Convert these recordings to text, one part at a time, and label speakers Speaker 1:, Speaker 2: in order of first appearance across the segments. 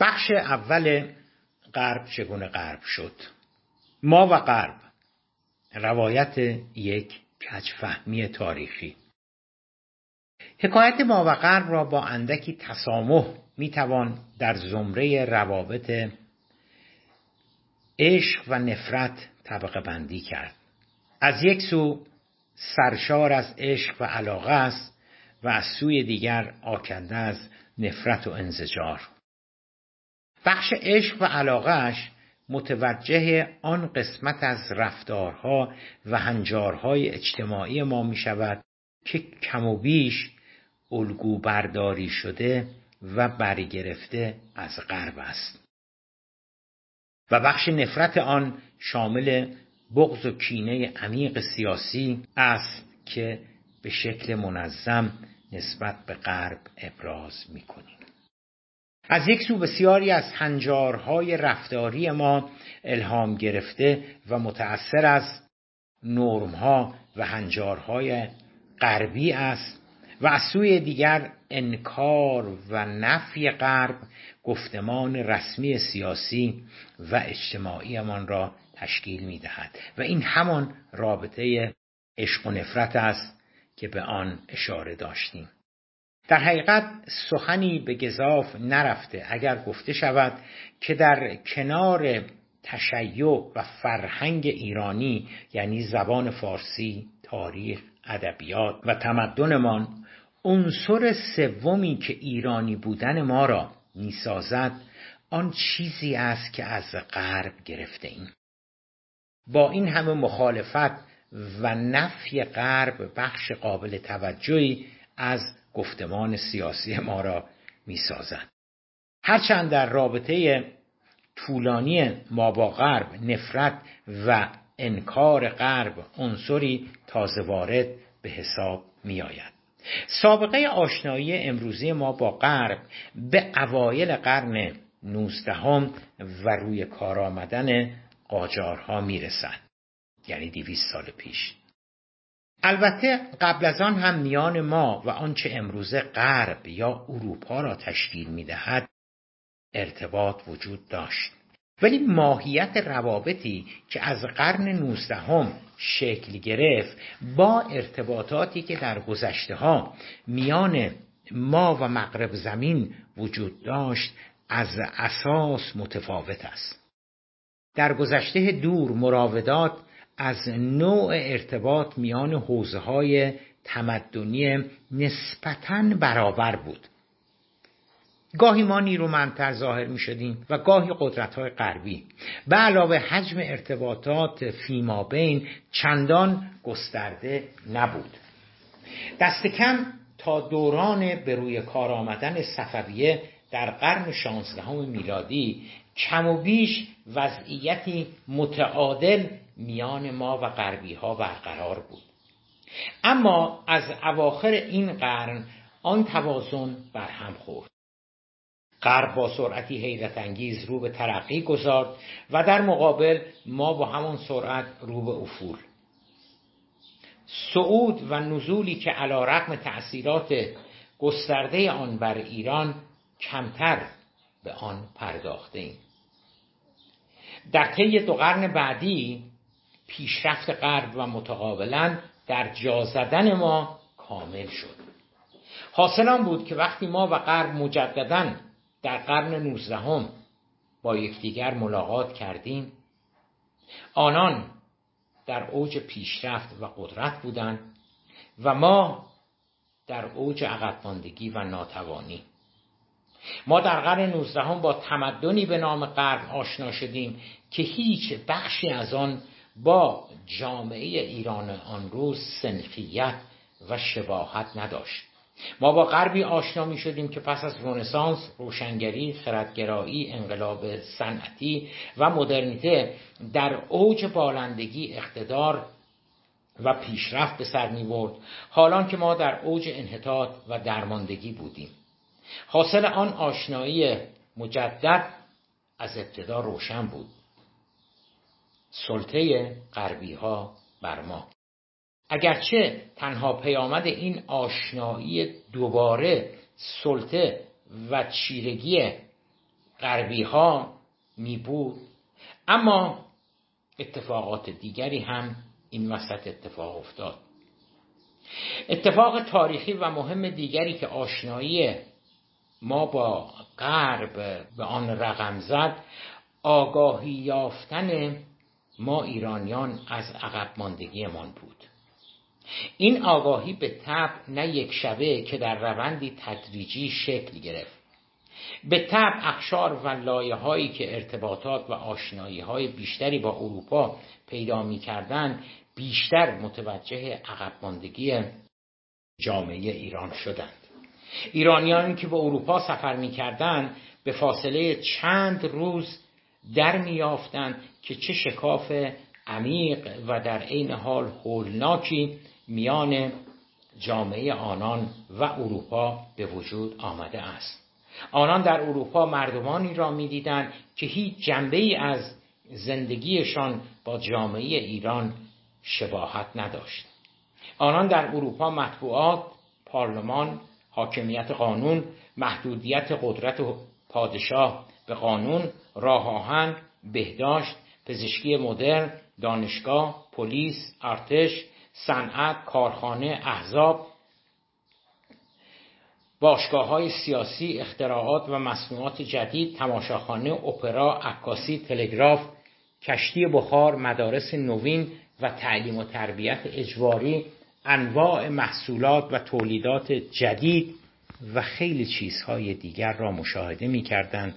Speaker 1: بخش اول غرب چگونه غرب شد؟ ما و غرب روایت یک کجفهمی تاریخی. حکایت ما و غرب را با اندکی تسامح می‌توان در زمره روابط عشق و نفرت طبقه بندی کرد. از یک سو سرشار از عشق و علاقه است و از سوی دیگر آکنده از نفرت و انزجار. بخش عشق و علاقهش متوجه آن قسمت از رفتارها و هنجارهای اجتماعی ما می شود که کم و بیش الگو برداری شده و برگرفته از غرب است و بخش نفرت آن شامل بغض و کینه عمیق سیاسی است که به شکل منظم نسبت به غرب ابراز می کنیم. از یک سو بسیاری از هنجارهای رفتاری ما الهام گرفته و متأثر از نرمها و هنجارهای غربی است و از سوی دیگر انکار و نفی غرب گفتمان رسمی سیاسی و اجتماعیمان را تشکیل می دهد و این همان رابطه عشق و نفرت است که به آن اشاره داشتیم. در حقیقت سخنی به گذاف نرفته اگر گفته شود که در کنار تشیع و فرهنگ ایرانی یعنی زبان فارسی، تاریخ، ادبیات و تمدنمان عنصر سومی که ایرانی بودن ما را می‌سازد آن چیزی است که از غرب گرفته ایم با این همه مخالفت و نفی غرب بخش قابل توجهی از گفتمان سیاسی ما را می‌سازد. هرچند در رابطه طولانی ما با غرب نفرت و انکار غرب عنصری تازه وارد به حساب می آید. سابقه آشنایی امروزی ما با غرب به اوایل قرن نوزدهم و روی کار آمدن قاجارها می‌رسد. یعنی دیویست سال پیش. البته قبل از آن هم میان ما و آنچه امروزه غرب یا اروپا را تشکیل می‌دهد ارتباط وجود داشت. ولی ماهیت روابطی که از قرن نوزدهم شکل گرفت با ارتباطاتی که در گذشته ها میان ما و مغرب زمین وجود داشت از اساس متفاوت است. در گذشته دور مراودات از نوع ارتباط میان حوزه های تمدنی نسبتاً برابر بود. گاهی ما نیرومندتر ظاهر می شدیم و گاهی قدرت های غربی. به علاوه حجم ارتباطات فیما بین چندان گسترده نبود. دست کم تا دوران به روی کار آمدن صفویه در قرن شانزدهم میلادی کم و بیش وضعیتی متعادل میان ما و غربی ها برقرار بود. اما از اواخر این قرن آن توازن برهم خورد. غرب با سرعتی حیرت انگیز رو به ترقی گذارد و در مقابل ما با همان سرعت رو به افول. صعود و نزولی که علا رقم تأثیرات گسترده آن بر ایران کمتر به آن پرداخته ایم. در طی دو قرن بعدی پیشرفت غرب و متقابلا در جا زدن ما کامل شد. حاصل بود که وقتی ما و غرب مجددا در قرن نوزدهم با یکدیگر ملاقات کردیم آنان در اوج پیشرفت و قدرت بودند و ما در اوج عقب و ناتوانی. ما در قرن نوزدهم با تمدنی به نام غرب آشنا شدیم که هیچ بخشی از آن با جامعه ایران آن روز سنخیت و شباهت نداشت. ما با غربی آشنا می شدیم که پس از رونسانس، روشنگری، خردگرایی، انقلاب صنعتی و مدرنیته در اوج بالندگی اقتدار و پیشرفت به سر می برد حالان که ما در اوج انحطاط و درماندگی بودیم. حاصل آن آشنایی مجدد از ابتدا روشن بود. سلطه غربی ها بر ما. اگرچه تنها پیامد این آشنایی دوباره سلطه و چیرگی غربی ها می بود اما اتفاقات دیگری هم این وسط اتفاق افتاد. اتفاق تاریخی و مهم دیگری که آشنایی ما با غرب به آن رقم زد آگاهی یافتن ما ایرانیان از عقب ماندگیمان بود. این آگاهی به طب نه یک شبه که در روندی تدریجی شکل گرفت. به طب اخشار و لایه هایی که ارتباطات و آشنایی های بیشتری با اروپا پیدا می کردن بیشتر متوجه عقب ماندگی جامعه ایران شدند. ایرانیان که به اروپا سفر می به فاصله چند روز در میافتند که چه شکاف عمیق و در عین حال هولناکی میان جامعه آنان و اروپا به وجود آمده است. آنان در اروپا مردمانی را می‌دیدند که هیچ جنبه ای از زندگیشان با جامعه ایران شباهت نداشت. آنان در اروپا مطبوعات پارلمان حاکمیت قانون محدودیت قدرت پادشاه به قانون راه آهن بهداشت پزشکی مدرن دانشگاه پلیس ارتش صنعت کارخانه احزاب باشگاه های سیاسی اختراعات و مصنوعات جدید تماشاخانه اپرا عکاسی تلگراف کشتی بخار مدارس نوین و تعلیم و تربیت اجباری انواع محصولات و تولیدات جدید و خیلی چیزهای دیگر را مشاهده می کردن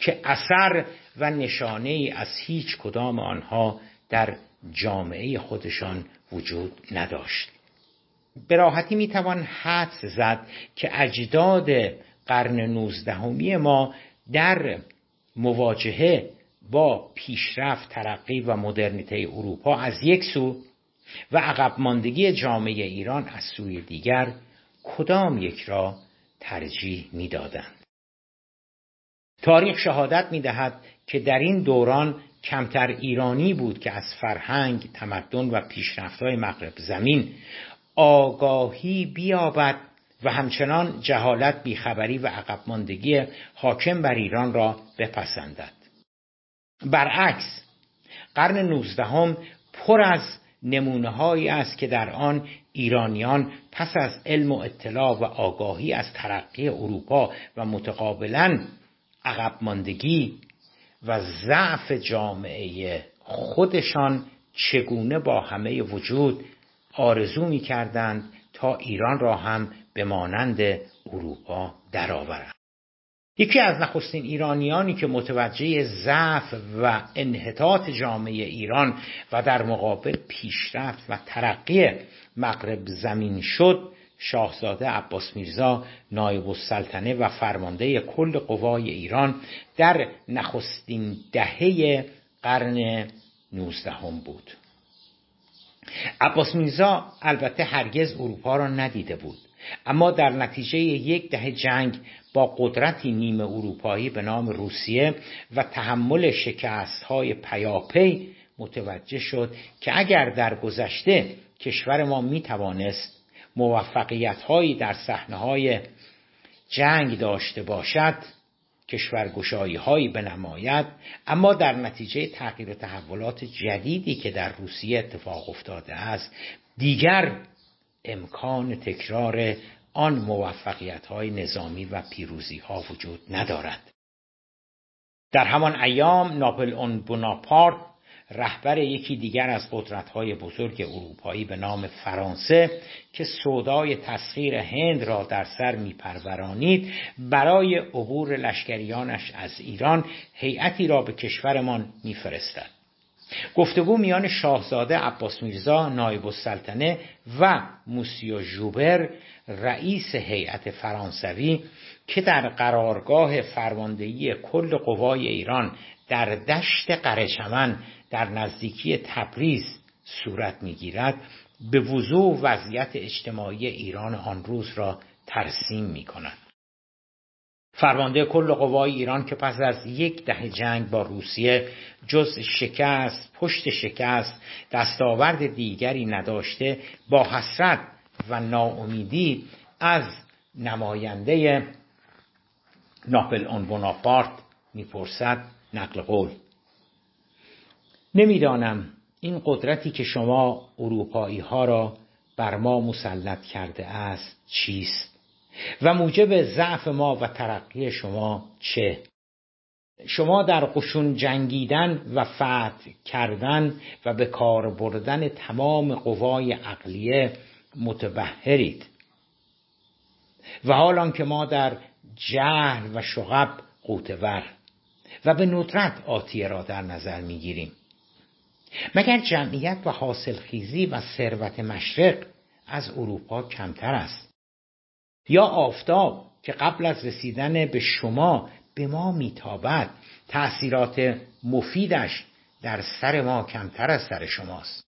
Speaker 1: که اثر و نشانه ای از هیچ کدام آنها در جامعه خودشان وجود نداشت. به راحتی می‌توان حدس زد که اجداد قرن نوزدهمی ما در مواجهه با پیشرفت ترقی و مدرنیته اروپا از یک سو و عقب ماندگی جامعه ایران از سوی دیگر کدام یک را ترجیح می‌دادند؟ تاریخ شهادت می‌دهد که در این دوران کمتر ایرانی بود که از فرهنگ تمدن و پیشرفتهای مغرب زمین آگاهی بیابد و همچنان جهالت بیخبری و عقب ماندگی حاکم بر ایران را بپسندد. برعکس قرن نوزدهم پر از نمونه هایی است که در آن ایرانیان پس از علم و اطلاع و آگاهی از ترقی اروپا و متقابلا عقب ماندگی و ضعف جامعه خودشان چگونه با همه وجود آرزو می کردند تا ایران را هم به مانند اروپا درآورند. یکی از نخستین ایرانیانی که متوجه ضعف و انحطاط جامعه ایران و در مقابل پیشرفت و ترقی مغرب زمین شد شاهزاده عباس میرزا نایب السلطنه و فرمانده کل قوای ایران در نخستین دهه قرن نوزدهم بود. عباس میرزا البته هرگز اروپا را ندیده بود اما در نتیجه یک دهه جنگ با قدرتی نیمه اروپایی به نام روسیه و تحمل شکست های پیاپی متوجه شد که اگر در گذشته کشور ما می توانست موفقیت هایی در صحنه های جنگ داشته باشد کشورگشایی هایی بنماید اما در نتیجه تغییر تحولات جدیدی که در روسیه اتفاق افتاده است دیگر امکان تکرار آن موفقیت های نظامی و پیروزی ها وجود ندارد. در همان ایام ناپل اون بوناپارت رهبر یکی دیگر از قدرت‌های بزرگ اروپایی به نام فرانسه که سودای تسخیر هند را در سر میپرورانید برای عبور لشکریانش از ایران هیئتی را به کشورمان میفرستد. گفتگو میان شاهزاده عباس میرزا نایب السلطنه و موسیو ژوبر رئیس هیئت فرانسوی که در قرارگاه فرماندهی کل قوای ایران در دشت قرچمن در نزدیکی تبریز صورت می‌گیرد به وضوع وضعیت اجتماعی ایران آن روز را ترسیم می کند. فرمانده کل قوای ایران که پس از یک دهه جنگ با روسیه جز شکست پشت شکست دستاورد دیگری نداشته با حسرت و ناامیدی از نماینده ناپل اون بوناپارت می‌پرسد نقل قول نمی‌دانم این قدرتی که شما اروپایی ها را بر ما مسلط کرده است چیست و موجب ضعف ما و ترقی شما چه؟ شما در قشون جنگیدن و فتح کردن و به کار بردن تمام قوای عقلیه متبهرید. و حال که ما در جهل و شغب قوتور و به ندرت آتیه را در نظر می‌گیریم. مگر جمعیت و حاصلخیزی و ثروت مشرق از اروپا کمتر است؟ یا آفتاب که قبل از رسیدن به شما به ما میتابد تأثیرات مفیدش در سر ما کمتر از سر شماست؟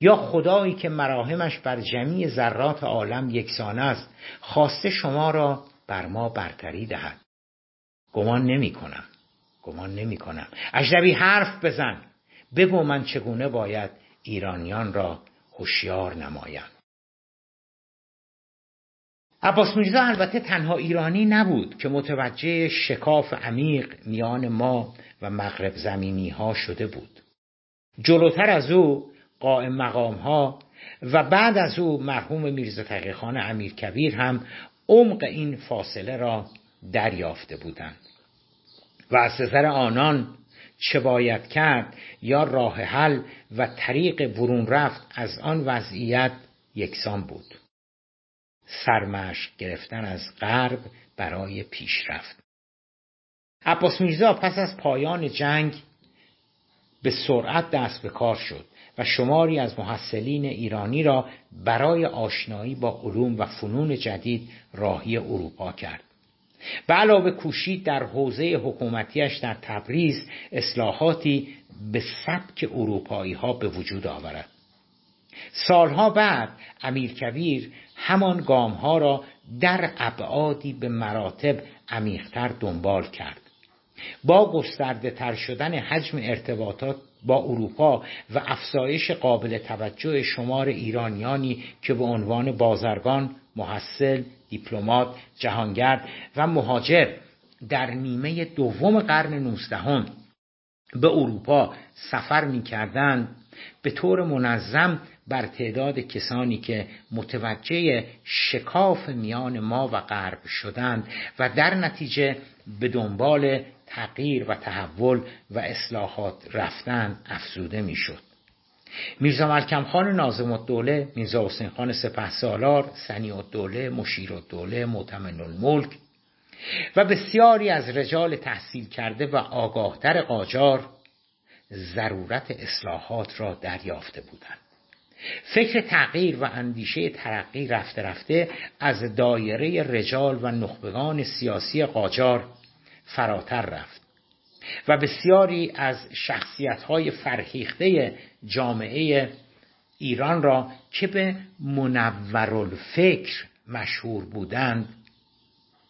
Speaker 1: یا خدایی که مراهمش بر جمیع ذرات عالم یکسان است خواسته شما را بر ما برتری دهد؟ گمان نمی کنم گمان نمی کنم اجنبی حرف بزن. بگو من چگونه باید ایرانیان را هوشیار نمایم. عباس میرزا البته تنها ایرانی نبود که متوجه شکاف عمیق میان ما و مغرب زمینی ها شده بود. جلوتر از او قائم مقام ها و بعد از او مرحوم میرزا تقیخان امیر کبیر هم عمق این فاصله را دریافته بودند. و از نظر آنان چه باید کرد یا راه حل و طریق برون رفت از آن وضعیت یکسان بود. سرمشق گرفتن از غرب برای پیشرفت عباس میرزا پس از پایان جنگ به سرعت دست به کار شد و شماری از محصلین ایرانی را برای آشنایی با علوم و فنون جدید راهی اروپا کرد. و علاوه کوشید در حوزه حکومتیش در تبریز اصلاحاتی به سبک اروپایی ها به وجود آورد. سالها بعد امیرکبیر همان گام ها را در ابعادی به مراتب عمیقتر دنبال کرد. با گسترده تر شدن حجم ارتباطات با اروپا و افزایش قابل توجه شمار ایرانیانی که به عنوان بازرگان، محصل، دیپلمات، جهانگرد و مهاجر در نیمه دوم قرن نوزدهم به اروپا سفر می به طور منظم بر تعداد کسانی که متوجه شکاف میان ما و غرب شدند و در نتیجه به دنبال تغییر و تحول و اصلاحات رفتن افزوده می‌شد. میرزا ملکم خان نازم الدوله، میرزا حسین خان سپه سالار، سنی الدوله، مشیر الدوله، معتمن الملک و بسیاری از رجال تحصیل کرده و آگاهتر قاجار ضرورت اصلاحات را دریافته بودند. فکر تغییر و اندیشه ترقی رفته رفته از دایره رجال و نخبگان سیاسی قاجار فراتر رفت و بسیاری از شخصیت های فرهیخته جامعه ایران را که به منورالفکر مشهور بودند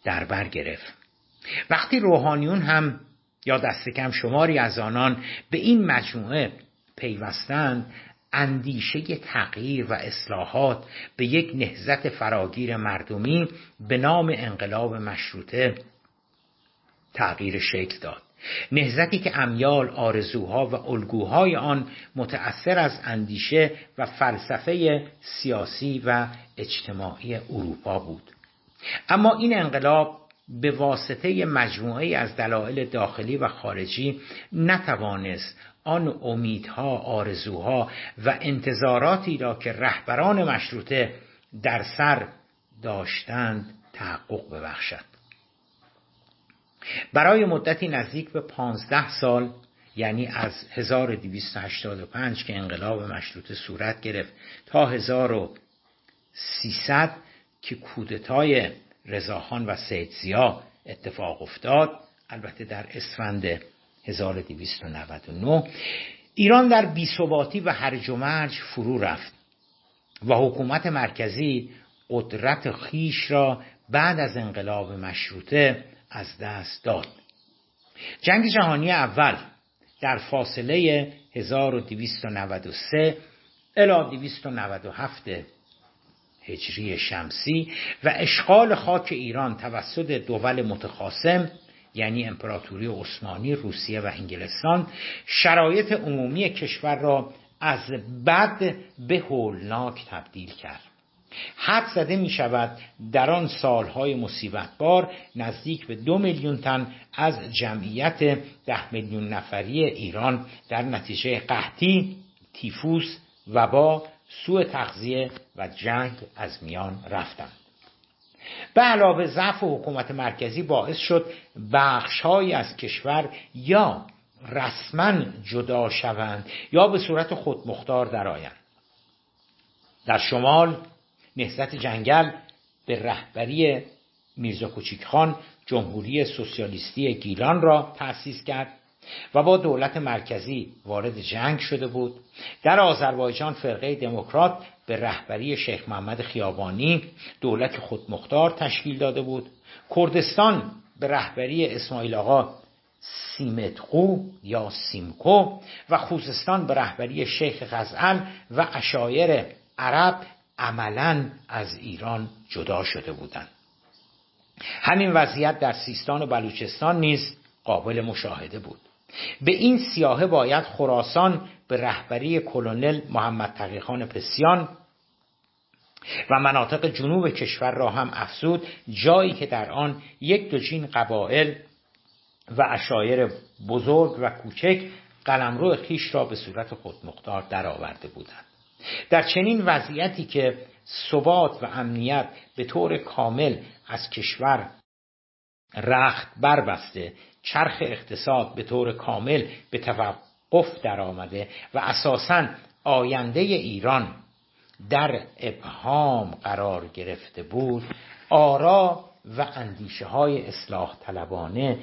Speaker 1: در بر گرفت. وقتی روحانیون هم یا دست کم شماری از آنان به این مجموعه پیوستند اندیشه تغییر و اصلاحات به یک نهزت فراگیر مردمی به نام انقلاب مشروطه تغییر شکل داد. نهزتی که امیال آرزوها و الگوهای آن متأثر از اندیشه و فلسفه سیاسی و اجتماعی اروپا بود. اما این انقلاب به واسطه مجموعه از دلایل داخلی و خارجی نتوانست آن امیدها آرزوها و انتظاراتی را که رهبران مشروطه در سر داشتند تحقق ببخشد. برای مدتی نزدیک به پانزده سال یعنی از 1285 که انقلاب مشروطه صورت گرفت تا 1300 که کودتای رضاخان و سید زیا اتفاق افتاد البته در اسفند 1299 ایران در بیثباتی و هرج و مرج فرو رفت و حکومت مرکزی قدرت خیش را بعد از انقلاب مشروطه از دست داد. جنگ جهانی اول در فاصله 1293 الی 297 هجری شمسی و اشغال خاک ایران توسط دول متخاصم یعنی امپراتوری عثمانی روسیه و انگلستان شرایط عمومی کشور را از بد به هولناک تبدیل کرد. حد زده می شود در آن سالهای مصیبتبار نزدیک به دو میلیون تن از جمعیت ده میلیون نفری ایران در نتیجه قحطی، تیفوس، وبا، سوء تغذیه و جنگ از میان رفتند. به علاوه ضعف حکومت مرکزی باعث شد بخشهایی از کشور یا رسما جدا شوند یا به صورت خودمختار درآیند در شمال نهضت جنگل به رهبری میرزا کوچیک جمهوری سوسیالیستی گیلان را تأسیس کرد و با دولت مرکزی وارد جنگ شده بود. در آذربایجان فرقه دموکرات به رهبری شیخ محمد خیابانی دولت خودمختار تشکیل داده بود. کردستان به رهبری اسماعیل آقا سیمتقو یا سیمکو و خوزستان به رهبری شیخ غزل و اشایر عرب عملا از ایران جدا شده بودند. همین وضعیت در سیستان و بلوچستان نیز قابل مشاهده بود. به این سیاهه باید خراسان به رهبری کلونل محمد تقیخان پسیان و مناطق جنوب کشور را هم افزود جایی که در آن یک دوجین قبایل و اشایر بزرگ و کوچک قلمرو خیش را به صورت خودمختار درآورده بودند. در چنین وضعیتی که ثبات و امنیت به طور کامل از کشور رخت بربسته چرخ اقتصاد به طور کامل به توقف درآمده و اساسا آینده ایران در ابهام قرار گرفته بود آرا و اندیشه های اصلاح طلبانه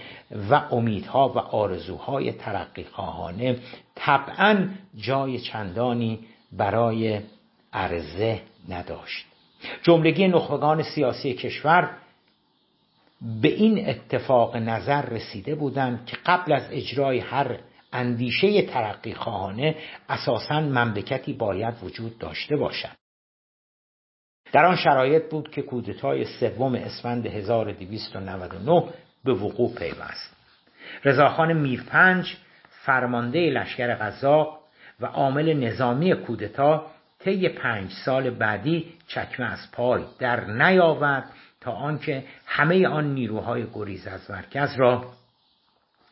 Speaker 1: و امیدها و آرزوهای ترقی خواهانه طبعا جای چندانی برای عرضه نداشت. جملگی نخبگان سیاسی کشور به این اتفاق نظر رسیده بودند که قبل از اجرای هر اندیشه ترقی خواهانه اساسا مملکتی باید وجود داشته باشد. در آن شرایط بود که کودتای سوم اسفند 1299 به وقوع پیوست. رضاخان میرپنج فرمانده لشکر غذا و عامل نظامی کودتا طی پنج سال بعدی چکمه از پای در نیاورد تا آنکه همه آن نیروهای گریز از مرکز را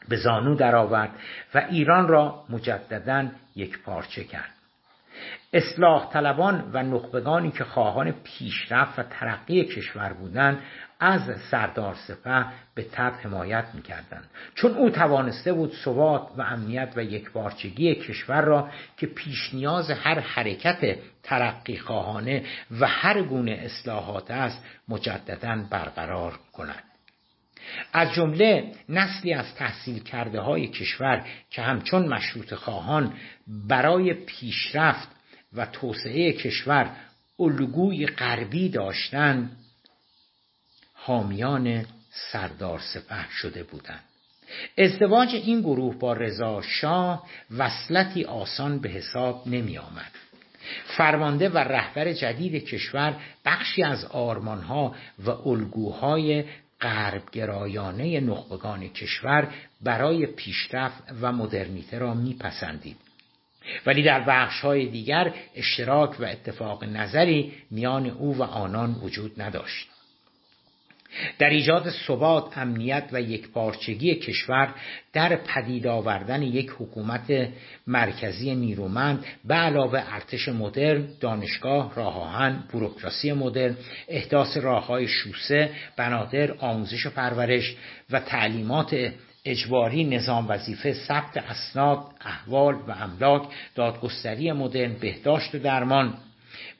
Speaker 1: به زانو درآورد و ایران را مجددا یک پارچه کرد. اصلاح طلبان و نخبگانی که خواهان پیشرفت و ترقی کشور بودند از سردار سپه به تب حمایت می‌کردند. چون او توانسته بود ثبات و امنیت و یکبارچگی کشور را که پیش نیاز هر حرکت ترقی خواهانه و هر گونه اصلاحات است مجددا برقرار کند. از جمله نسلی از تحصیل کرده های کشور که همچون مشروط خواهان برای پیشرفت و توسعه کشور الگوی غربی داشتند حامیان سردار سپه شده بودند. ازدواج این گروه با رضا شاه وصلتی آسان به حساب نمی آمد. فرمانده و رهبر جدید کشور بخشی از آرمانها و الگوهای غربگرایانه نخبگان کشور برای پیشرفت و مدرنیته را میپسندید ولی در بخش های دیگر اشتراک و اتفاق نظری میان او و آنان وجود نداشت. در ایجاد ثبات امنیت و یکپارچگی کشور در پدید آوردن یک حکومت مرکزی نیرومند به علاوه ارتش مدرن دانشگاه راه آهن بوروکراسی مدرن احداث راههای شوسه بنادر آموزش و پرورش و تعلیمات اجباری نظام وظیفه ثبت اسناد احوال و املاک دادگستری مدرن بهداشت و درمان.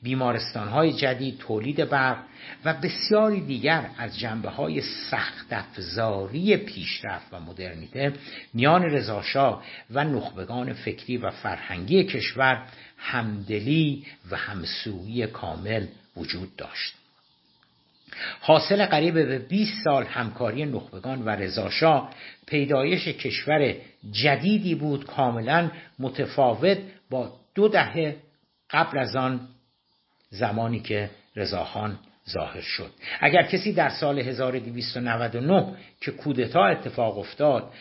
Speaker 1: بیمارستان های جدید تولید برق و بسیاری دیگر از جنبه های سخت افزاری پیشرفت و مدرنیته میان رضاشاه و نخبگان فکری و فرهنگی کشور همدلی و همسویی کامل وجود داشت. حاصل قریب به 20 سال همکاری نخبگان و رضاشاه پیدایش کشور جدیدی بود کاملا متفاوت با دو دهه قبل از آن زمانی که رضاخان ظاهر شد. اگر کسی در سال 1299 که کودتا اتفاق افتاد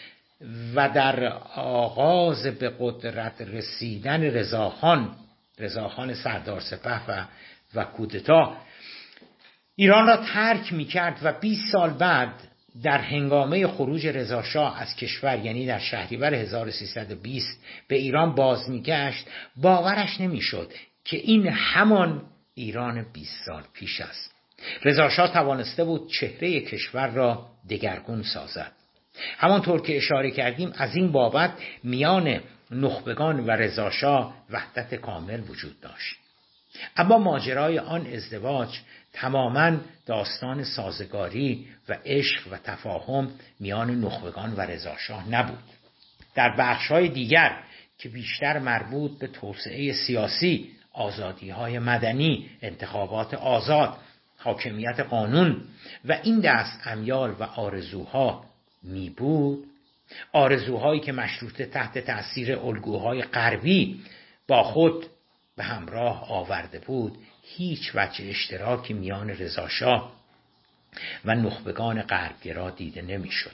Speaker 1: و در آغاز به قدرت رسیدن رضاخان رضاخان سردار سپه و و کودتا ایران را ترک می کرد و 20 سال بعد در هنگامه خروج رضاشاه از کشور یعنی در شهریور 1320 به ایران باز میگشت باورش نمی‌شد که این همان ایران 20 سال پیش است. رضاشاه توانسته بود چهره کشور را دگرگون سازد. همانطور که اشاره کردیم از این بابت میان نخبگان و رضاشاه وحدت کامل وجود داشت. اما ماجرای آن ازدواج تماما داستان سازگاری و عشق و تفاهم میان نخبگان و رضاشاه نبود. در بخشهای دیگر که بیشتر مربوط به توسعه سیاسی آزادی های مدنی انتخابات آزاد حاکمیت قانون و این دست امیال و آرزوها می بود آرزوهایی که مشروطه تحت تأثیر الگوهای غربی با خود به همراه آورده بود هیچ وجه اشتراکی میان رضاشاه و نخبگان غربگرا دیده نمی‌شد.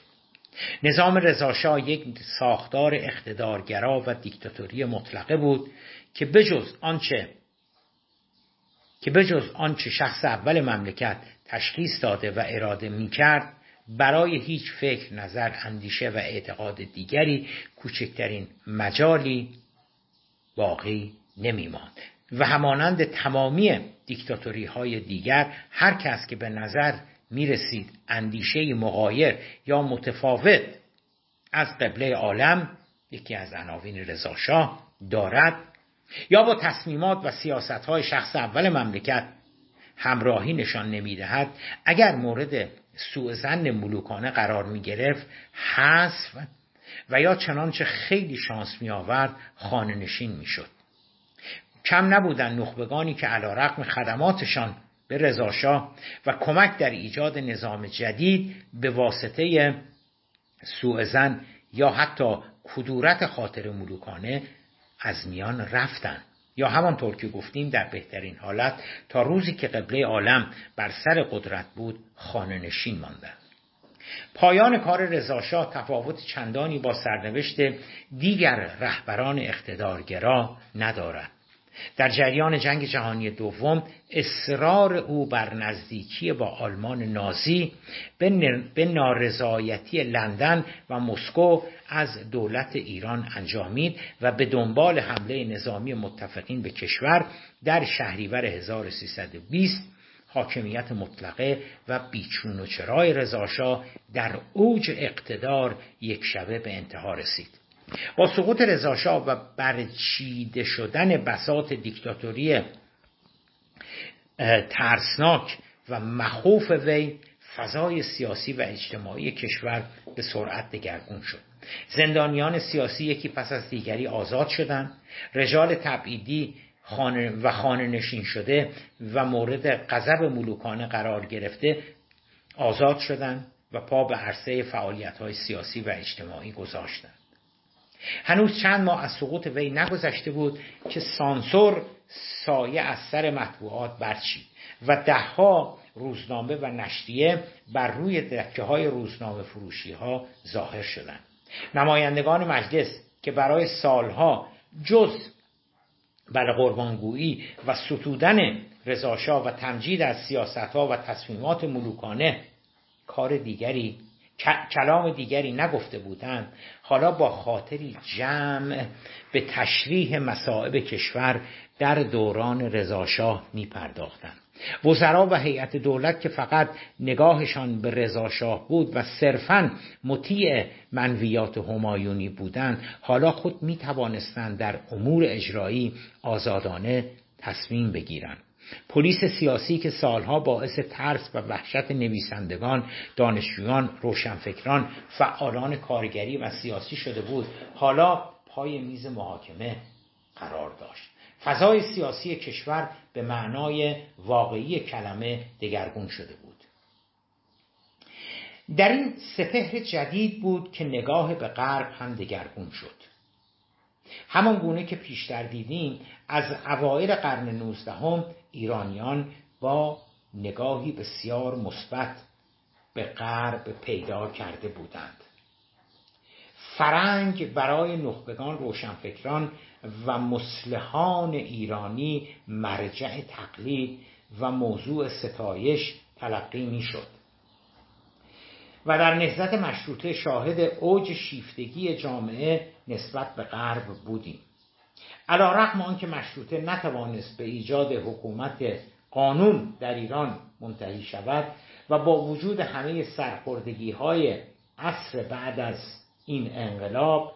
Speaker 1: نظام رضاشاه یک ساختار اقتدارگرا و دیکتاتوری مطلقه بود که بجز آنچه که بجز آنچه شخص اول مملکت تشخیص داده و اراده می‌کرد برای هیچ فکر نظر اندیشه و اعتقاد دیگری کوچکترین مجالی باقی نمیماند. و همانند تمامی دیکتاتوری های دیگر هر کس که به نظر می رسید اندیشه مغایر یا متفاوت از قبله عالم یکی از عناوین رضاشاه دارد یا با تصمیمات و سیاست های شخص اول مملکت همراهی نشان نمی‌دهد اگر مورد سوء زن ملوکانه قرار می گرفت حذف و یا چنانچه خیلی شانس می آورد خانه نشین می شد. کم نبودن نخبگانی که علا رقم خدماتشان به رضاشاه و کمک در ایجاد نظام جدید به واسطه سوء زن یا حتی کدورت خاطر ملوکانه از میان رفتن. یا همانطور که گفتیم در بهترین حالت تا روزی که قبله عالم بر سر قدرت بود خانه نشین ماندند پایان کار رضاشاه تفاوت چندانی با سرنوشت دیگر رهبران اقتدارگرا ندارد. در جریان جنگ جهانی دوم اصرار او بر نزدیکی با آلمان نازی به نارضایتی لندن و مسکو از دولت ایران انجامید و به دنبال حمله نظامی متفقین به کشور در شهریور 1320 حاکمیت مطلقه و بیچون و چرای رضاشاه در اوج اقتدار یک شبه به انتها رسید. با سقوط رضاشاه و برچیده شدن بساط دیکتاتوری ترسناک و مخوف وی فضای سیاسی و اجتماعی کشور به سرعت دگرگون شد. زندانیان سیاسی یکی پس از دیگری آزاد شدند. رجال تبعیدی و خانه نشین شده و مورد غضب ملوکانه قرار گرفته آزاد شدند و پا به عرصه فعالیت های سیاسی و اجتماعی گذاشتند. هنوز چند ماه از سقوط وی نگذشته بود که سانسور سایه از سر مطبوعات برچید و دهها روزنامه و نشریه بر روی دکه های روزنامه فروشی ها ظاهر شدند. نمایندگان مجلس که برای سالها جز بر قربانگویی و ستودن رضاشاه و تمجید از سیاست ها و تصمیمات ملوکانه کار دیگری کلام دیگری نگفته بودند. حالا با خاطری جمع به تشریح مصائب کشور در دوران رضاشاه می پرداختند وزرا و هیئت دولت که فقط نگاهشان به رضاشاه بود و صرفا مطیع منویات همایونی بودند حالا خود می توانستند در امور اجرایی آزادانه تصمیم بگیرند. پلیس سیاسی که سالها باعث ترس و وحشت نویسندگان، دانشجویان، روشنفکران، فعالان کارگری و سیاسی شده بود، حالا پای میز محاکمه قرار داشت. فضای سیاسی کشور به معنای واقعی کلمه دگرگون شده بود. در این سپهر جدید بود که نگاه به غرب هم دگرگون شد. همان گونه که پیشتر دیدیم از اوایل قرن نوزدهم ایرانیان با نگاهی بسیار مثبت به غرب پیدا کرده بودند. فرنگ برای نخبگان روشنفکران و مسلحان ایرانی مرجع تقلید و موضوع ستایش تلقی می‌شد. و در نهضت مشروطه شاهد اوج شیفتگی جامعه نسبت به غرب بودیم. علا رقم آنکه مشروطه نتوانست به ایجاد حکومت قانون در ایران منتهی شود و با وجود همه سرخوردگی های عصر بعد از این انقلاب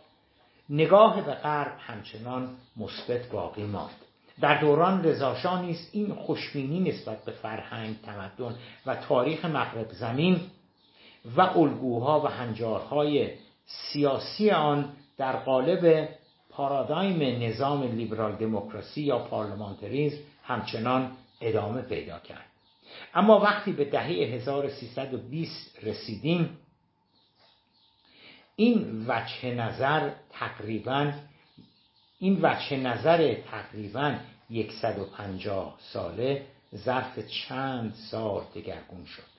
Speaker 1: نگاه به غرب همچنان مثبت باقی ماند. در دوران رضاشاه نیز این خوشبینی نسبت به فرهنگ تمدن و تاریخ مغرب زمین و الگوها و هنجارهای سیاسی آن در قالب پارادایم نظام لیبرال دموکراسی یا پارلمانتریزم همچنان ادامه پیدا کرد. اما وقتی به دهه 1320 رسیدیم این وجه نظر تقریبا این وجه نظر تقریبا 150 ساله ظرف چند سال دگرگون شد.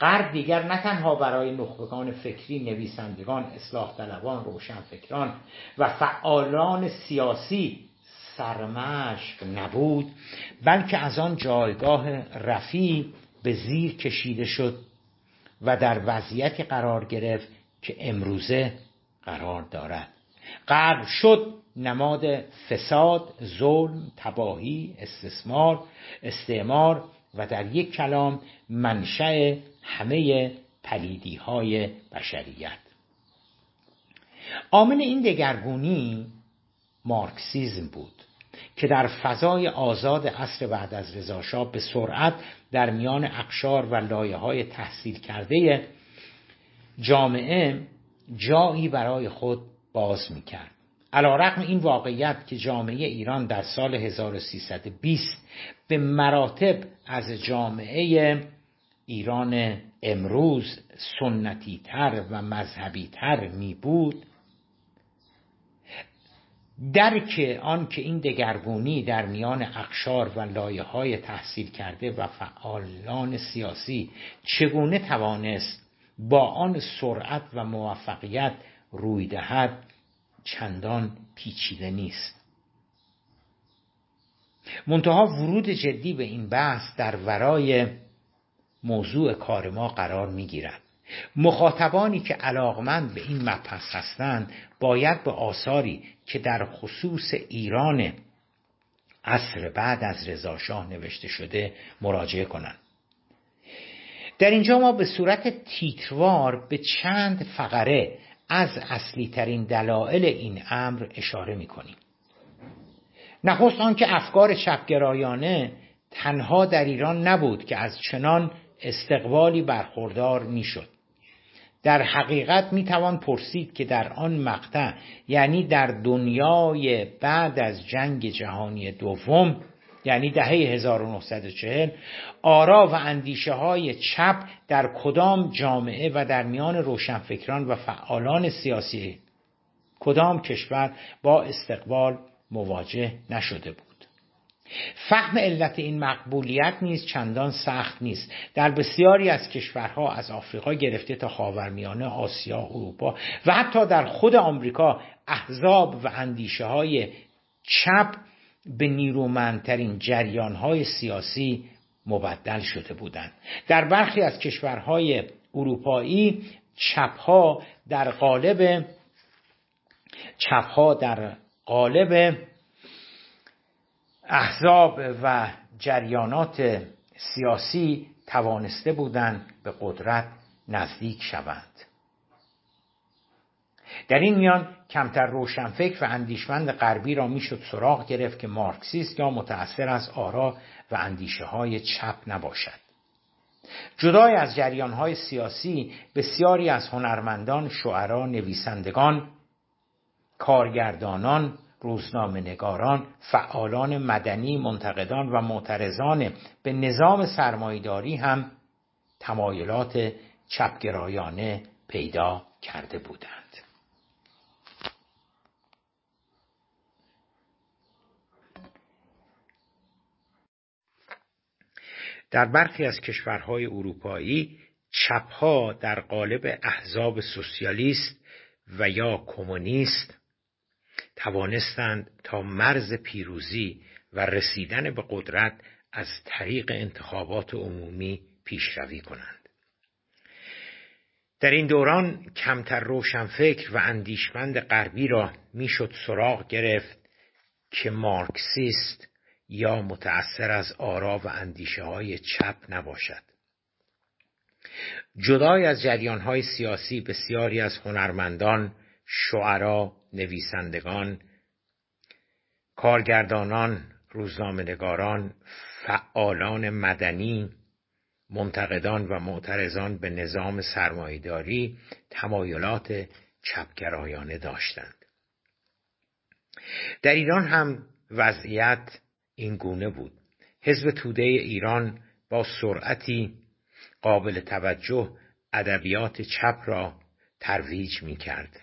Speaker 1: غرب دیگر نه تنها برای نخبگان فکری نویسندگان اصلاح طلبان روشنفکران و فعالان سیاسی سرمشق نبود بلکه از آن جایگاه رفیع به زیر کشیده شد و در وضعیتی قرار گرفت که امروزه قرار دارد. غرب شد نماد فساد ظلم تباهی استثمار استعمار و در یک کلام منشأ همه پلیدی های بشریت. عامل این دگرگونی مارکسیزم بود که در فضای آزاد عصر بعد از رضاشاه به سرعت در میان اقشار و لایه های تحصیل کرده جامعه جایی برای خود باز می‌کرد. علا رقم این واقعیت که جامعه ایران در سال 1320 به مراتب از جامعه ایران امروز سنتی تر و مذهبی تر می بود درک آن که این دگرگونی در میان اقشار و لایه های تحصیل کرده و فعالان سیاسی چگونه توانست با آن سرعت و موفقیت روی دهد چندان پیچیده نیست. منتها ورود جدی به این بحث در ورای موضوع کار ما قرار می گیرد مخاطبانی که علاقمند به این مبحث هستند باید به آثاری که در خصوص ایران عصر بعد از رضاشاه نوشته شده مراجعه کنند. در اینجا ما به صورت تیتروار به چند فقره از اصلی ترین دلایل این امر اشاره می کنیم نخست آنکه افکار چپگرایانه تنها در ایران نبود که از چنان استقبالی برخوردار می‌شد. در حقیقت می توان پرسید که در آن مقطع یعنی در دنیای بعد از جنگ جهانی دوم یعنی دهه 1940 آرا و اندیشه های چپ در کدام جامعه و در میان روشنفکران و فعالان سیاسی کدام کشور با استقبال مواجه نشده بود. فهم علت این مقبولیت نیز چندان سخت نیست. در بسیاری از کشورها از آفریقا گرفته تا خاورمیانه آسیا اروپا و حتی در خود آمریکا احزاب و اندیشه های چپ به نیرومندترین جریانهای سیاسی مبدل شده بودند. در برخی از کشورهای اروپایی چپها در قالب چپها در قالب احزاب و جریانات سیاسی توانسته بودند به قدرت نزدیک شوند. در این میان کمتر روشنفکر و اندیشمند غربی را می‌شد سراغ گرفت که مارکسیست یا متأثر از آرا و اندیشه های چپ نباشد جدای از جریان های سیاسی بسیاری از هنرمندان، شعرا، نویسندگان، کارگردانان، روزنامه نگاران، فعالان مدنی، منتقدان و معترضان به نظام سرمایداری هم تمایلات چپگرایانه پیدا کرده بودند. در برخی از کشورهای اروپایی چپها در قالب احزاب سوسیالیست و یا کمونیست توانستند تا مرز پیروزی و رسیدن به قدرت از طریق انتخابات عمومی پیشروی کنند. در این دوران کمتر روشنفکر و اندیشمند غربی را می‌شد سراغ گرفت که مارکسیست یا متأثر از آرا و اندیشه های چپ نباشد جدای از جریان های سیاسی بسیاری از هنرمندان، شعرا، نویسندگان، کارگردانان، روزنامهنگاران، فعالان مدنی، منتقدان و معترضان به نظام سرمایهداری تمایلات چپگرایانه داشتند. در ایران هم وضعیت این گونه بود. حزب توده ایران با سرعتی قابل توجه ادبیات چپ را ترویج می کرد.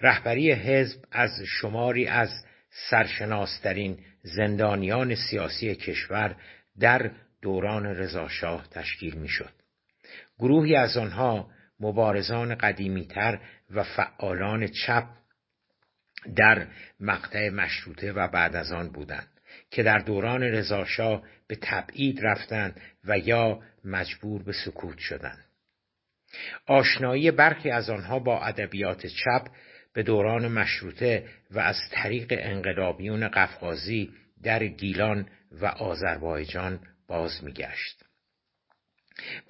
Speaker 1: رهبری حزب از شماری از سرشناسترین زندانیان سیاسی کشور در دوران رضاشاه تشکیل می شد. گروهی از آنها مبارزان قدیمیتر و فعالان چپ در مقطع مشروطه و بعد از آن بودند که در دوران رضاشاه به تبعید رفتند و یا مجبور به سکوت شدند. آشنایی برخی از آنها با ادبیات چپ به دوران مشروطه و از طریق انقلابیون قفقازی در گیلان و آذربایجان باز میگشت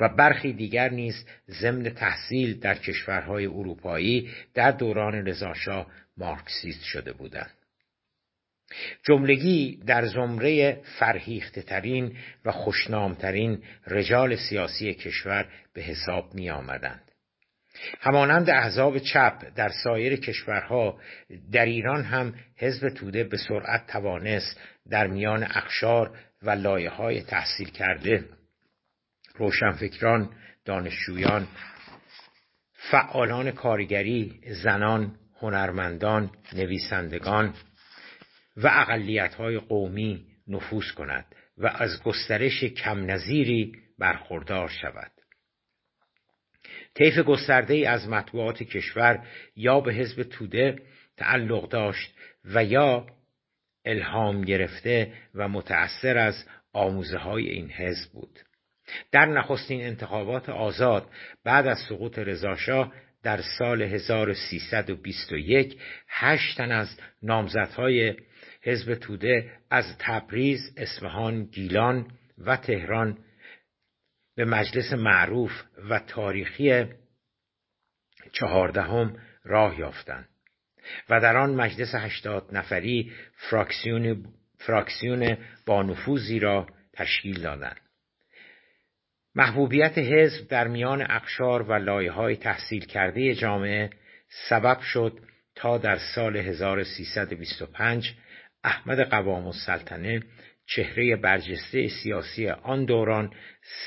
Speaker 1: و برخی دیگر نیز ضمن تحصیل در کشورهای اروپایی در دوران رضاشاه مارکسیست شده بودند جملگی در زمره فرهیخته ترین و خوشنامترین رجال سیاسی کشور به حساب می آمدند. همانند احزاب چپ در سایر کشورها در ایران هم حزب توده به سرعت توانست در میان اخشار و لایه های تحصیل کرده روشنفکران دانشجویان فعالان کارگری زنان هنرمندان نویسندگان و اقلیت های قومی نفوذ کند و از گسترش کم نظیری برخوردار شود. طیف گسترده ای از مطبوعات کشور یا به حزب توده تعلق داشت و یا الهام گرفته و متأثر از آموزه های این حزب بود. در نخستین انتخابات آزاد بعد از سقوط رضاشاه در سال 1321 هشت تن از نامزدهای حزب توده از تبریز، اصفهان، گیلان و تهران به مجلس معروف و تاریخی چهاردهم راه یافتند و در آن مجلس هشتاد نفری فراکسیون, فراکسیون با نفوذی را تشکیل دادند. محبوبیت حزب در میان اقشار و لایه های تحصیل کرده جامعه سبب شد تا در سال 1325 احمد قوام السلطنه چهره برجسته سیاسی آن دوران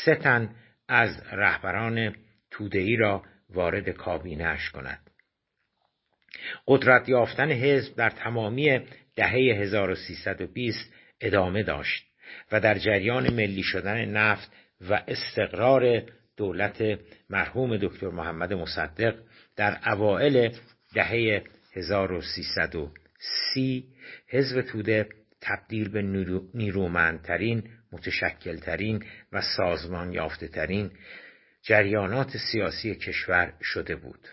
Speaker 1: سه تن از رهبران تودهی را وارد کابینهاش کند. قدرت یافتن حزب در تمامی دهه 1320 ادامه داشت و در جریان ملی شدن نفت و استقرار دولت مرحوم دکتر محمد مصدق در اوائل دهه 1330 حزب توده تبدیل به نیرومندترین متشکلترین و سازمان یافته ترین جریانات سیاسی کشور شده بود.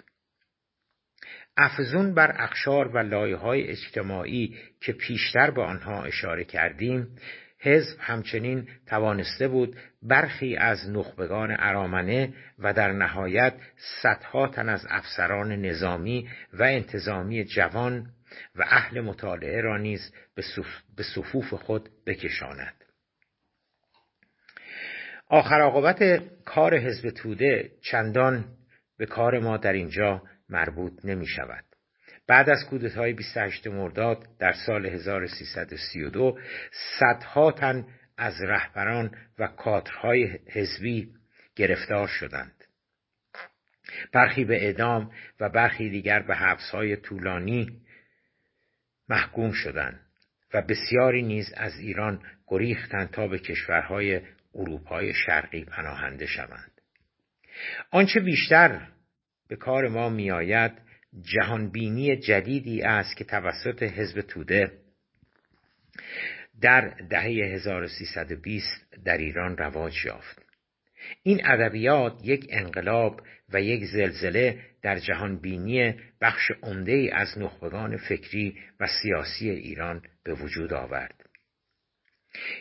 Speaker 1: افزون بر اخشار و لایه اجتماعی که پیشتر به آنها اشاره کردیم حزب همچنین توانسته بود برخی از نخبگان ارامنه و در نهایت صدها تن از افسران نظامی و انتظامی جوان و اهل مطالعه را نیز به صفوف خود بکشاند. آخر عاقبت کار حزب توده چندان به کار ما در اینجا مربوط نمی شود. بعد از کودتای 28 مرداد در سال 1332 صدها تن از رهبران و کادرهای حزبی گرفتار شدند. برخی به اعدام و برخی دیگر به حبسهای طولانی محکوم شدند و بسیاری نیز از ایران گریختند تا به کشورهای اروپای شرقی پناهنده شوند. آنچه بیشتر به کار ما میآید جهانبینی جدیدی است که توسط حزب توده در دهه 1320 در ایران رواج یافت. این ادبیات یک انقلاب و یک زلزله در جهان بینی بخش عمده از نخبگان فکری و سیاسی ایران به وجود آورد.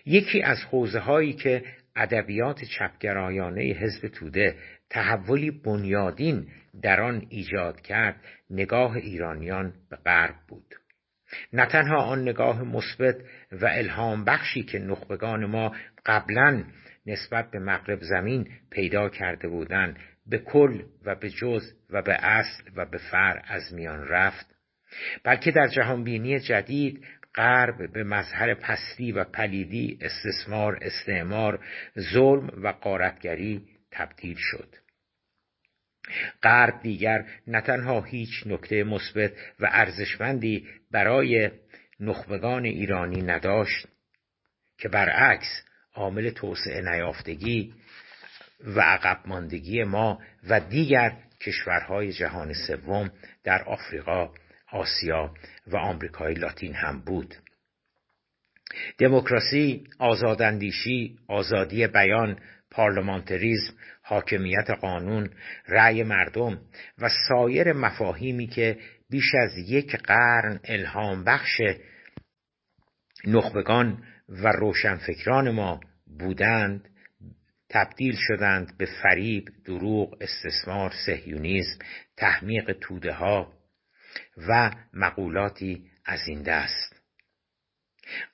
Speaker 1: یکی از حوزه هایی که ادبیات چپگرایانه حزب توده تحولی بنیادین در آن ایجاد کرد نگاه ایرانیان به غرب بود. نه تنها آن نگاه مثبت و الهام بخشی که نخبگان ما قبلا نسبت به مغرب زمین پیدا کرده بودند به کل و به جز و به اصل و به فر از میان رفت بلکه در جهانبینی جدید غرب به مظهر پستی و پلیدی استثمار استعمار ظلم و قارتگری تبدیل شد. غرب دیگر نه تنها هیچ نکته مثبت و ارزشمندی برای نخبگان ایرانی نداشت که برعکس عامل توسعه نیافتگی و عقب ماندگی ما و دیگر کشورهای جهان سوم در آفریقا، آسیا و آمریکای لاتین هم بود. دموکراسی، آزاداندیشی، آزادی بیان، پارلمانتریزم، حاکمیت قانون، رأی مردم و سایر مفاهیمی که بیش از یک قرن الهام بخش نخبگان و روشنفکران ما بودند تبدیل شدند به فریب، دروغ، استثمار، سهیونیزم، تحمیق توده ها و مقولاتی از این دست.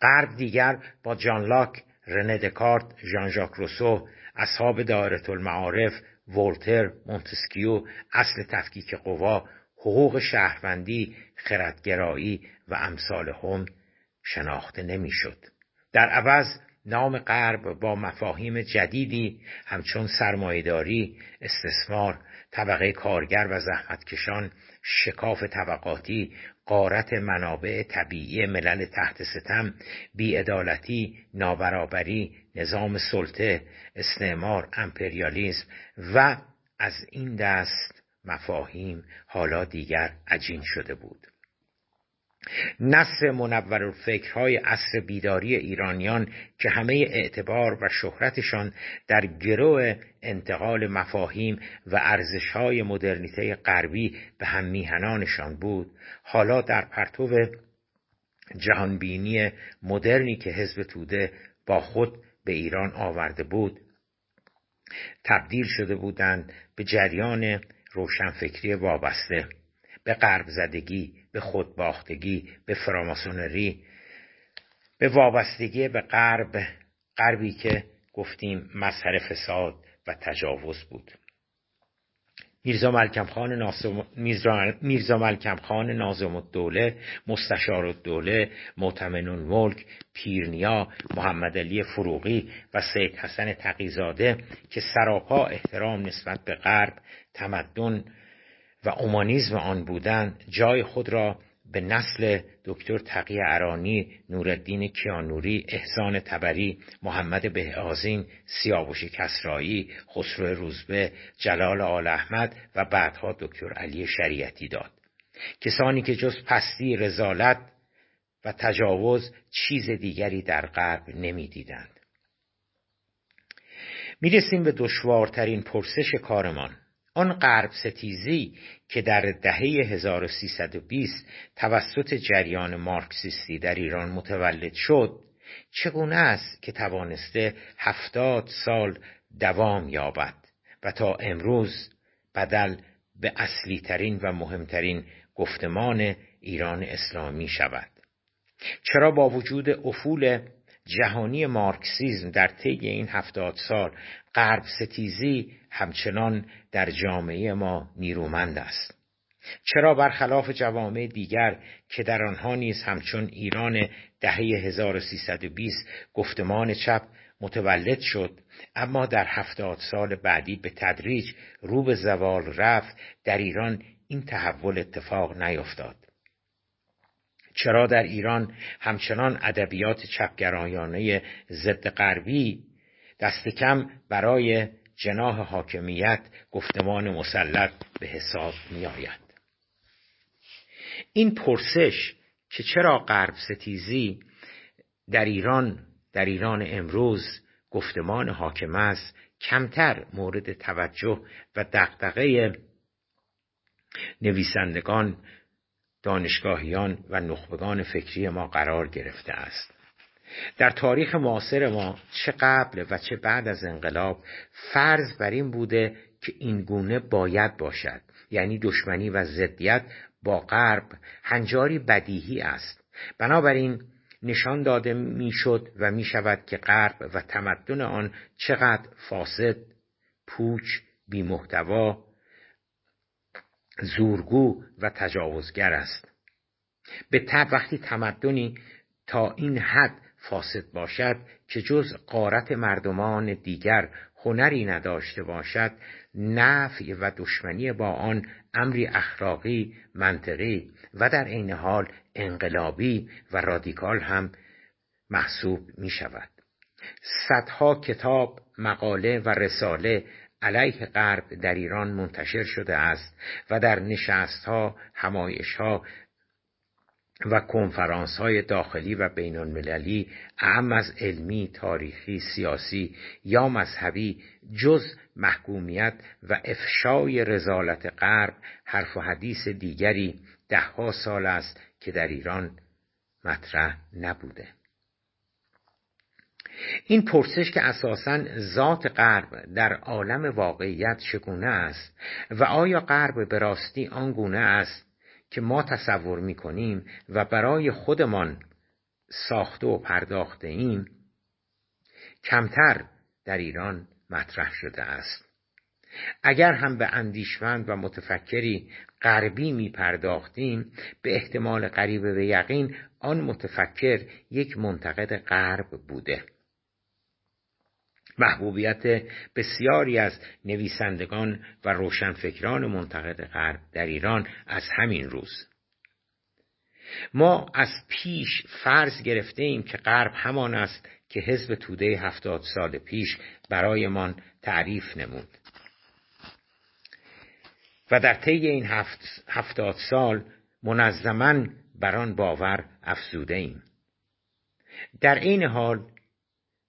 Speaker 1: غرب دیگر با جان لاک، رنه دکارت، ژان ژاک روسو، اصحاب دایره المعارف، ولتر، مونتسکیو، اصل تفکیک قوا، حقوق شهروندی، خردگرایی و امثال هم شناخته نمی‌شد. در عوض نام غرب با مفاهیم جدیدی همچون سرمایهداری، استثمار، طبقه کارگر و زحمتکشان، شکاف طبقاتی، قارت منابع طبیعی ملل تحت ستم، بیعدالتی، نابرابری، نظام سلطه، استعمار، امپریالیزم و از این دست مفاهیم حالا دیگر عجین شده بود. نصر منور فکرهای عصر بیداری ایرانیان که همه اعتبار و شهرتشان در گرو انتقال مفاهیم و ارزشهای مدرنیته غربی به هم میهنانشان بود حالا در پرتو جهانبینی مدرنی که حزب توده با خود به ایران آورده بود. تبدیل شده بودند به جریان روشنفکری وابسته به غرب زدگی به خودباختگی به فراماسونری به وابستگی به غرب غربی که گفتیم مظهر فساد و تجاوز بود. میرزا ملکم خان نازم میرزا ملکم خان نازم الدوله مستشار الدوله معتمن ملک پیرنیا محمد علی فروغی و سید حسن تقیزاده که سراپا احترام نسبت به غرب تمدن و اومانیزم آن بودند جای خود را به نسل دکتر تقی عرانی، نوردین کیانوری، احسان تبری، محمد بهآزین، سیاوش کسرایی، خسرو روزبه، جلال آل احمد و بعدها دکتر علی شریعتی داد. کسانی که جز پستی رزالت و تجاوز چیز دیگری در غرب نمی‌دیدند. می‌رسیم به دشوارترین پرسش کارمان آن غرب ستیزی که در دهه 1320 توسط جریان مارکسیستی در ایران متولد شد چگونه است که توانسته هفتاد سال دوام یابد و تا امروز بدل به اصلی ترین و مهمترین گفتمان ایران اسلامی شود؟ چرا با وجود افول جهانی مارکسیزم در طی این هفتاد سال غرب ستیزی همچنان در جامعه ما نیرومند است. چرا برخلاف جوامع دیگر که در آنها نیز همچون ایران دهه 1320 گفتمان چپ متولد شد اما در هفتاد سال بعدی به تدریج رو به زوال رفت در ایران این تحول اتفاق نیفتاد. چرا در ایران همچنان ادبیات چپگرایانه ضد غربی دست کم برای جناح حاکمیت گفتمان مسلط به حساب می آید. این پرسش که چرا غرب ستیزی در ایران در ایران امروز گفتمان حاکم است کمتر مورد توجه و دقدقه نویسندگان دانشگاهیان و نخبگان فکری ما قرار گرفته است در تاریخ معاصر ما چه قبل و چه بعد از انقلاب فرض بر این بوده که این گونه باید باشد. یعنی دشمنی و ضدیت با غرب هنجاری بدیهی است. بنابراین نشان داده می‌شد و می شود که غرب و تمدن آن چقدر فاسد پوچ بیمحتوا زورگو و تجاوزگر است. به تب وقتی تمدنی تا این حد فاسد باشد که جز قارت مردمان دیگر هنری نداشته باشد نفی و دشمنی با آن امری اخلاقی منطقی و در عین حال انقلابی و رادیکال هم محسوب می شود صدها کتاب مقاله و رساله علیه غرب در ایران منتشر شده است و در نشستها همایشها و کنفرانس های داخلی و بین المللی اهم از علمی، تاریخی، سیاسی یا مذهبی جز محکومیت و افشای رزالت غرب حرف و حدیث دیگری دهها سال است که در ایران مطرح نبوده. این پرسش که اساسا ذات غرب در عالم واقعیت چگونه است و آیا غرب به راستی آنگونه است که ما تصور می کنیم و برای خودمان ساخته و پرداخته ایم کمتر در ایران مطرح شده است. اگر هم به اندیشمند و متفکری غربی می پرداختیم به احتمال قریب به یقین آن متفکر یک منتقد غرب بوده. محبوبیت بسیاری از نویسندگان و روشنفکران منتقد غرب در ایران از همین روز. ما از پیش فرض گرفته ایم که غرب همان است که حزب توده هفتاد سال پیش برایمان تعریف نمود. و در طی این هفت هفتاد سال منظما بر آن باور افزوده ایم در این حال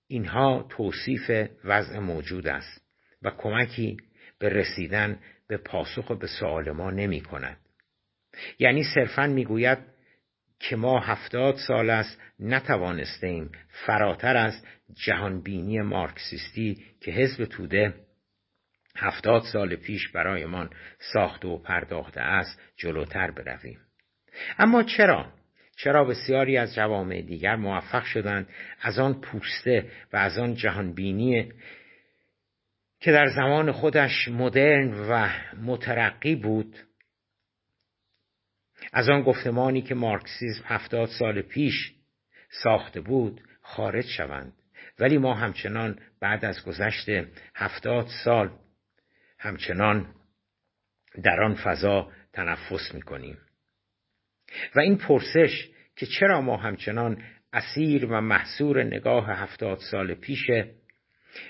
Speaker 1: اینها توصیف وضع موجود است و کمکی به رسیدن به پاسخ به سوال ما نمی کند. یعنی صرفا می‌گوید که ما هفتاد سال است نتوانستیم فراتر از جهانبینی مارکسیستی که حزب توده هفتاد سال پیش برایمان ساخته و پرداخته است جلوتر برویم اما چرا چرا بسیاری از جوامع دیگر موفق شدند از آن پوسته و از آن جهانبینی که در زمان خودش مدرن و مترقی بود از آن گفتمانی که مارکسیزم هفتاد سال پیش ساخته بود خارج شوند. ولی ما همچنان بعد از گذشت هفتاد سال همچنان در آن فضا تنفس می‌کنیم. و این پرسش که چرا ما همچنان اسیر و محصور نگاه هفتاد سال پیش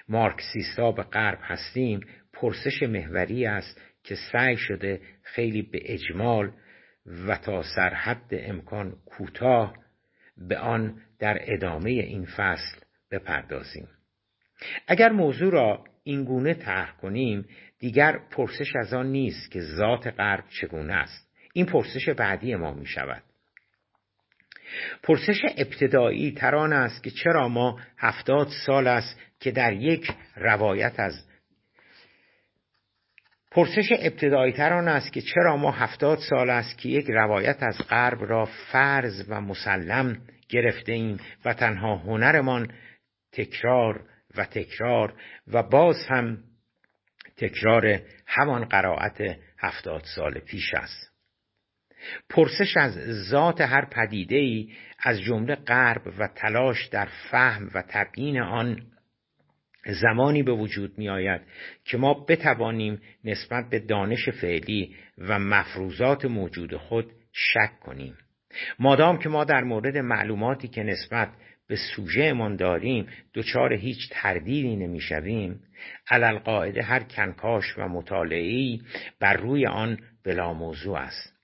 Speaker 1: مارکسیستا به غرب هستیم پرسش محوری است که سعی شده خیلی به اجمال و تا سرحد امکان کوتاه به آن در ادامه این فصل بپردازیم. اگر موضوع را اینگونه طرح کنیم دیگر پرسش از آن نیست که ذات غرب چگونه است. این پرسش بعدی ما می شود پرسش ابتدایی تران است که چرا ما هفتاد سال است که در یک روایت از پرسش ابتدایی تران است که چرا ما هفتاد سال است که یک روایت از غرب را فرض و مسلم گرفته ایم و تنها هنرمان تکرار و تکرار و باز هم تکرار همان قرائت هفتاد سال پیش است. پرسش از ذات هر پدیده ای از جمله غرب و تلاش در فهم و تبیین آن زمانی به وجود می آید که ما بتوانیم نسبت به دانش فعلی و مفروضات موجود خود شک کنیم. مادام که ما در مورد معلوماتی که نسبت به سوژهمان داریم دچار هیچ تردیدی نمی‌شویم علالقاعده هر کنکاش و مطالعهای بر روی آن بلا موضوع است.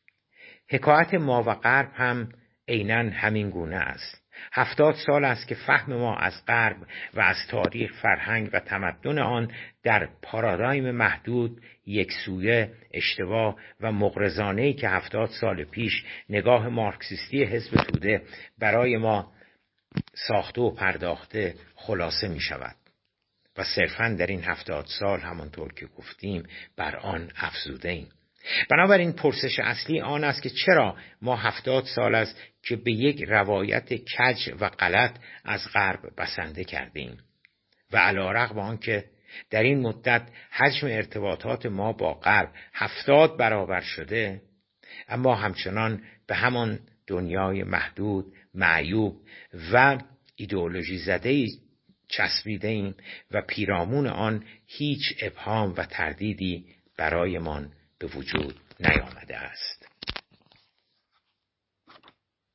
Speaker 1: حکایت ما و غرب هم عینا همین گونه است. هفتاد سال است که فهم ما از غرب و از تاریخ فرهنگ و تمدن آن در پارادایم محدود یکسویه اشتباه و مغرزانهای که هفتاد سال پیش نگاه مارکسیستی حزب توده برای ما ساخته و پرداخته خلاصه می شود. و صرفا در این هفتاد سال همانطور که گفتیم بر آن افزوده ایم. بنابراین پرسش اصلی آن است که چرا ما هفتاد سال است که به یک روایت کج و غلط از غرب بسنده کردیم و علا رقم آنکه در این مدت حجم ارتباطات ما با غرب هفتاد برابر شده اما همچنان به همان دنیای محدود معیوب و ایدئولوژی زده چسبیده ایم و پیرامون آن هیچ ابهام و تردیدی برایمان به وجود نیامده است.